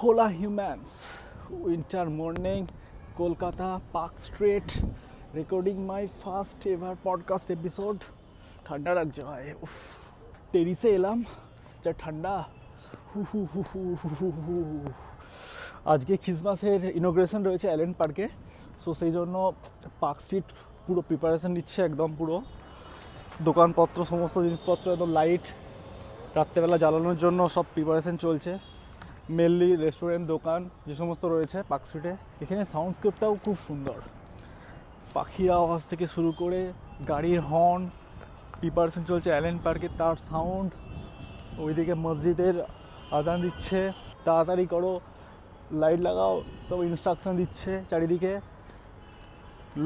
Hola humans, winter morning, Kolkata, Park Street, recording my first ever podcast episode. ঠান্ডা লাগছে ভাই, উফ টেরিসে এলাম, যা ঠান্ডা। হু হু হু হু হু হু আজকে খ্রিসমাসের ইনোগ্রেশন রয়েছে অ্যালেন পার্কে সো সেই জন্য পার্ক স্ট্রিট পুরো প্রিপারেশন নিচ্ছে একদম পুরো। দোকানপত্র, সমস্ত জিনিসপত্র একদম লাইট রাত্রেবেলা জ্বালানোর জন্য সব প্রিপারেশন চলছে। মেনলি রেস্টুরেন্ট, দোকান যে সমস্ত রয়েছে পার্ক স্ট্রিটে, এখানে সাউন্ডস্কেপটাও খুব সুন্দর। পাখির আওয়াজ থেকে শুরু করে গাড়ির হর্ন প্রিপারেশন চলছে অ্যালেন পার্কে তার সাউন্ড ওইদিকে মসজিদের আজান দিচ্ছে। তাড়াতাড়ি করো লাইট লাগাও, সব ইনস্ট্রাকশন দিচ্ছে চারিদিকে।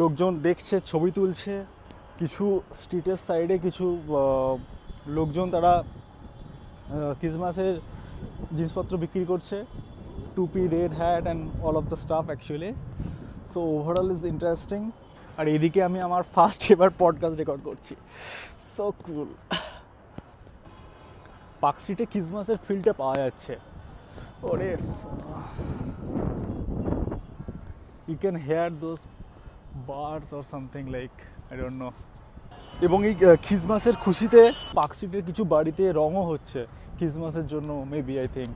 লোকজন দেখছে, ছবি তুলছে। কিছু স্ট্রিটের সাইডে কিছু লোকজন তারা ক্রিসমাসের জিনিসপত্র বিক্রি করছে, টুপি, red hat and all of the stuff actually so overall is interesting আর এদিকে আমি আমার ফার্স্ট এবার পডকাস্ট রেকর্ড করছি। সো কুল পার্ক স্ট্রিটে ক্রিসমাসের ফিলটা পাওয়া যাচ্ছে। ওরে you can hear those birds or something like I don't know এবং এই খ্রিসমাসের খুশিতে পার্ক স্ট্রিটের কিছু বাড়িতে রঙও হচ্ছে। খ্রিসমাসের জন্য maybe I think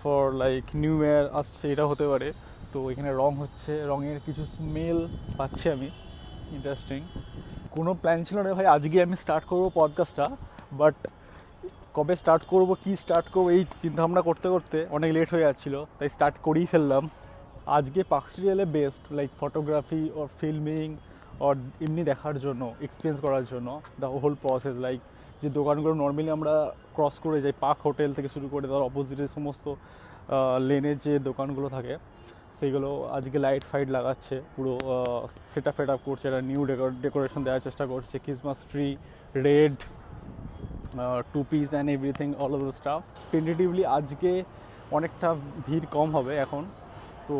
for like new year আসছে, এটা হতে পারে। তো এখানে রং হচ্ছে, রঙের কিছু স্মেল পাচ্ছি আমি। ইন্টারেস্টিং কোনো প্ল্যান ছিল না ভাই, আজকে আমি স্টার্ট করব পডকাস্টটা বাট কবে স্টার্ট করব, কি স্টার্ট করব, এই চিন্তাভাবনা করতে করতে অনেক লেট হয়ে যাচ্ছিল, তাই স্টার্ট করেই ফেললাম। আজকে এলে best like photography or filming or এমনি দেখার জন্য এক্সপিরিয়েন্স করার জন্য দ্য হোল প্রসেস লাইক যে দোকানগুলো নর্মালি আমরা ক্রস করে যাই পার্ক হোটেল থেকে শুরু করে তার অপোজিটের সমস্ত লেনের যে দোকানগুলো থাকে, সেইগুলো আজকে লাইট ফাইট লাগাচ্ছে, পুরো সেট আপ ফেট আপ করছে, একটা নিউ ডেকোরেশন দেওয়ার চেষ্টা করছে Christmas tree red two piece and everything all of the stuff tentatively আজকে অনেকটা ভিড় কম হবে এখন, তো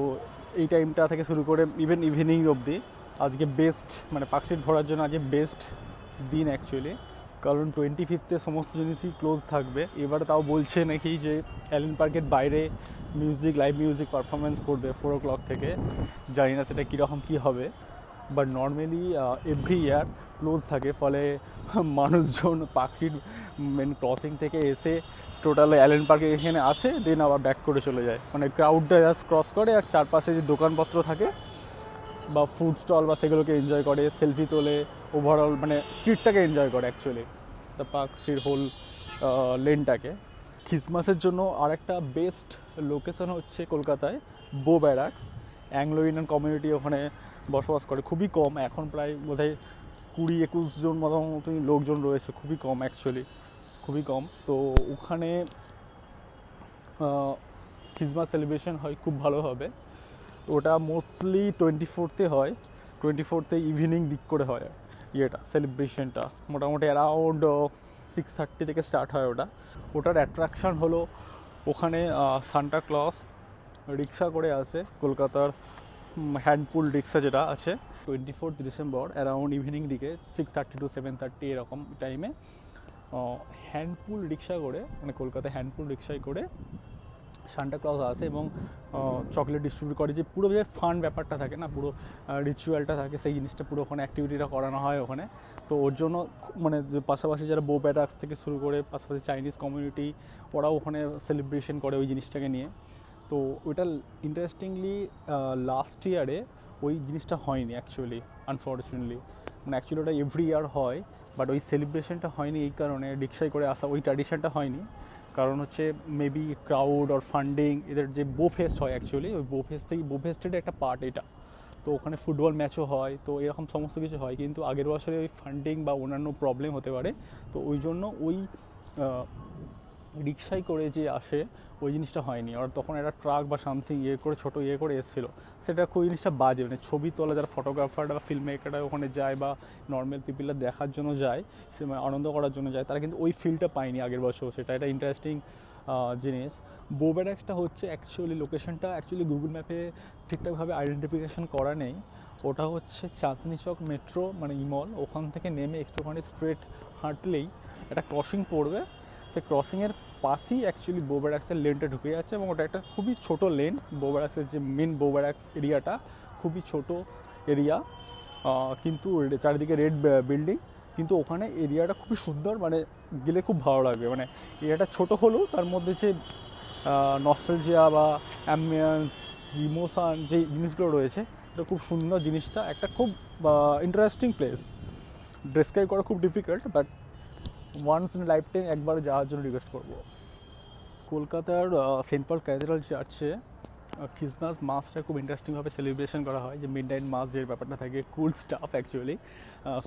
এই টাইমটা থেকে শুরু করে ইভেন ইভিনিং অবধি আজকে বেস্ট মানে পার্কশিট ঘোরার জন্য আজকে বেস্ট দিন অ্যাকচুয়ালি কারণ টোয়েন্টি ফিফথে সমস্ত জিনিসই ক্লোজ থাকবে। এবার তাও বলছে নাকি যে অ্যালেন পার্কের বাইরে মিউজিক লাইভ মিউজিক পারফরমেন্স করবে ফোর ও ক্লক থেকে। জানি না সেটা কীরকম কী হবে। But normally every year close থাকে। ফলে মানুষজন পার্কশিট মেন ক্রসিং থেকে এসে টোটাল অ্যালেন পার্কে এখানে আসে দেন আবার ব্যাক করে চলে যায়। মানে ক্রাউডটা জাস্ট ক্রস করে আর চারপাশে যে দোকানপত্র থাকে বা ফুড স্টল বা সেগুলোকে এনজয় করে সেলফি তোলে ওভারঅল মানে স্ট্রিটটাকে এনজয় করে actually the Park Street whole লেনটাকে খ্রিসমাসের জন্য আরেকটা বেস্ট লোকেশন হচ্ছে কলকাতায় বো ব্যারাক্স অ্যাংলো ইন্ডিয়ান কমিউনিটি ওখানে বসবাস করে, খুবই কম, এখন প্রায় বোধহয় কুড়ি একুশ জন মোটামুটি লোকজন রয়েছে, খুবই কম অ্যাকচুয়ালি খুবই কম। তো ওখানে খ্রিসমাস সেলিব্রেশন হয়, খুব ভালোভাবে ওটা মোস্টলি টোয়েন্টি ফোর্থে হয়। টোয়েন্টি ফোর্থে ইভিনিং দিক করে হয় ইয়েটা সেলিব্রেশনটা মোটামুটি অ্যারাউন্ড সিক্স থার্টি থেকে স্টার্ট হয় ওটা। ওটার অ্যাট্রাকশান হলো ওখানে সান্টা ক্লস রিক্সা করে আসে, কলকাতার হ্যান্ডপুল রিক্সা যেটা আছে। Twenty fourth December around evening দিকে six thirty to seven thirty এরকম টাইমে হ্যান্ডপুল রিক্সা করে মানে কলকাতায় হ্যান্ডপুল রিক্সায় করে সান্টা ক্লজ আসে এবং চকলেট ডিস্ট্রিবিউট করে যে পুরো যে ফান ব্যাপারটা থাকে না, পুরো রিচুয়ালটা থাকে, সেই জিনিসটা পুরো ওখানে অ্যাক্টিভিটিটা করানো হয় ওখানে। তো ওর জন্য মানে পাশাপাশি যারা বো ব্যাটাক্স থেকে শুরু করে, পাশাপাশি চাইনিজ কমিউনিটি ওরাও ওখানে সেলিব্রেশন করে ওই জিনিসটাকে নিয়ে। তো ওইটা ইন্টারেস্টিংলি লাস্ট ইয়ারে ওই জিনিসটা হয়নি অ্যাকচুয়ালি আনফর্চুনেটলি মানে অ্যাকচুয়ালি ওটা এভরি ইয়ার হয় বাট ওই সেলিব্রেশনটা হয়নি এই কারণে রিক্সায় করে আসা, ওই ট্র্যাডিশনটা হয়নি। কারণ হচ্ছে মেবি ক্রাউড অর ফান্ডিং এদের যে বোফেস্ট হয় অ্যাকচুয়ালি ওই বো ফেস্ট থেকে বো ফেস্টের একটা পার্ট এটা। তো ওখানে ফুটবল ম্যাচও হয়, তো এরকম সমস্ত কিছু হয়। কিন্তু আগের বছরে ওই ফান্ডিং বা অন্যান্য প্রবলেম হতে পারে। তো ওই জন্য ওই রিক্সায় করে যে আসে, ওই জিনিসটা হয়নি। আর তখন একটা ট্রাক বা সামথিং ইয়ে করে, ছোটো ইয়ে করে এসেছিল। সেটা খুব জিনিসটা বাজে। মানে ছবি তোলা, যারা ফটোগ্রাফাররা বা ফিল্ম মেকাররা ওখানে যায় বা নর্মাল পিপিলরা দেখার জন্য যায়, সে মানে আনন্দ করার জন্য যায়, তারা কিন্তু ওই ফিলটা পায়নি আগের বছর। সেটা একটা ইন্টারেস্টিং জিনিস। বোবেডাক্সটা হচ্ছে অ্যাকচুয়ালি লোকেশনটা অ্যাকচুয়ালি গুগল ম্যাপে ঠিকঠাকভাবে আইডেন্টিফিকেশন করা নেই। ওটা হচ্ছে চাঁদনি চক মেট্রো মানে ইমল ওখান থেকে নেমে একটুখানি স্ট্রেট হাঁটলেই একটা ক্রসিং পড়বে। সে ক্রসিংয়ের পাশেই অ্যাকচুয়ালি বোবারাক্সের লেনটা ঢুকে যাচ্ছে এবং ওটা একটা খুবই ছোট লেন বোবারাক্সের যে মেন বোবারাক্স এরিয়াটা খুবই ছোট এরিয়া কিন্তু চারিদিকে রেড বিল্ডিং কিন্তু ওখানে এরিয়াটা খুবই সুন্দর মানে গেলে খুব ভালো লাগবে। মানে এরিয়াটা ছোট হলেও তার মধ্যে যে নস্টালজিয়া বা অ্যাম্বিয়েন্স ইমোশান যে জিনিসগুলো রয়েছে, এটা খুব সুন্দর জিনিসটা। একটা খুব ইন্টারেস্টিং প্লেস ডেসক্রাইব করা খুব difficult but once in lifetime একবার যাওয়ার জন্য রিকোয়েস্ট করব। কলকাতার সেন্ট পল ক্যাথেড্রাল চার্চে খ্রিসমাস মাসটা খুব ইন্টারেস্টিংভাবে সেলিব্রেশন করা হয়, যে মিড নাইট মাস যে ব্যাপারটা থাকে কুল স্টাফ অ্যাকচুয়ালি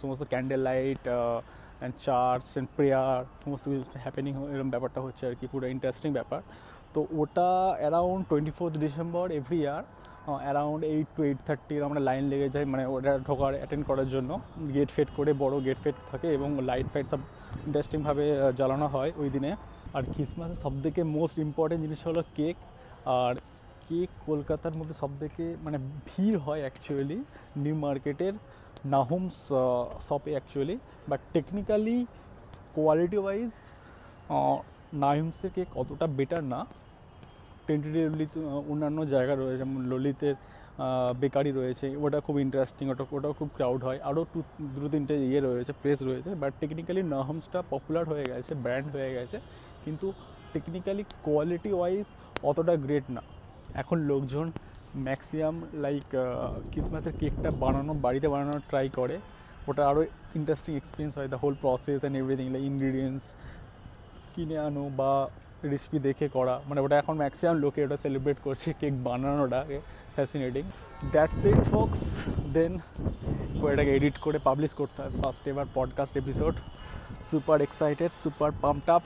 সমস্ত candle light and church and prayer সমস্ত হ্যাপেনিং এরকম ব্যাপারটা হচ্ছে আর কি, পুরো ইন্টারেস্টিং ব্যাপার। তো ওটা around twenty fourth December every year around eight to eight থার্টির আমরা লাইন লেগে যাই মানে ওটা ঢোকার অ্যাটেন্ড করার জন্য। গেট ফেট করে, বড় গেট ফেট থাকে এবং লাইট ফাইট সব ইন্টারেস্টিংভাবে জ্বালানো হয় ওই দিনে। আর ক্রিসমাসের সবথেকে মোস্ট ইম্পর্টেন্ট জিনিস হলো কেক আর কেক কলকাতার মধ্যে সবথেকে মানে ভিড় হয় অ্যাকচুয়ালি নিউ মার্কেটের নাহুমস শপে actually but technically quality wise নাহুমসের cake অতটা বেটার না। টেন্টেটিভলি অন্যান্য জায়গা রয়েছে, যেমন ললিতের বেকারি রয়েছে, ওটা খুব ইন্টারেস্টিং ওটা, ওটাও খুব ক্রাউড হয়। আরও টু দুটো তিনটে ইয়ে রয়েছে প্লেস রয়েছে বাট টেকনিক্যালি নাহমসটা পপুলার হয়ে গেছে ব্র্যান্ড হয়ে গেছে, কিন্তু টেকনিক্যালি কোয়ালিটি ওয়াইজ অতটা গ্রেট না। এখন লোকজন ম্যাক্সিমাম লাইক ক্রিসমাসের কেকটা বানানো, বাড়িতে বানানোর ট্রাই করে। ওটা আরও ইন্টারেস্টিং এক্সপিরিয়েন্স হয় the whole process and everything like ingredients কিনে আনো বা রেসিপি দেখে করা। মানে ওটা এখন ম্যাক্সিমাম লোকে ওটা সেলিব্রেট করছে cake বানানোটাকে fascinating that's it folks then এটাকে এডিট করে পাবলিশ করতে হয়। First ever podcast episode super excited super pumped up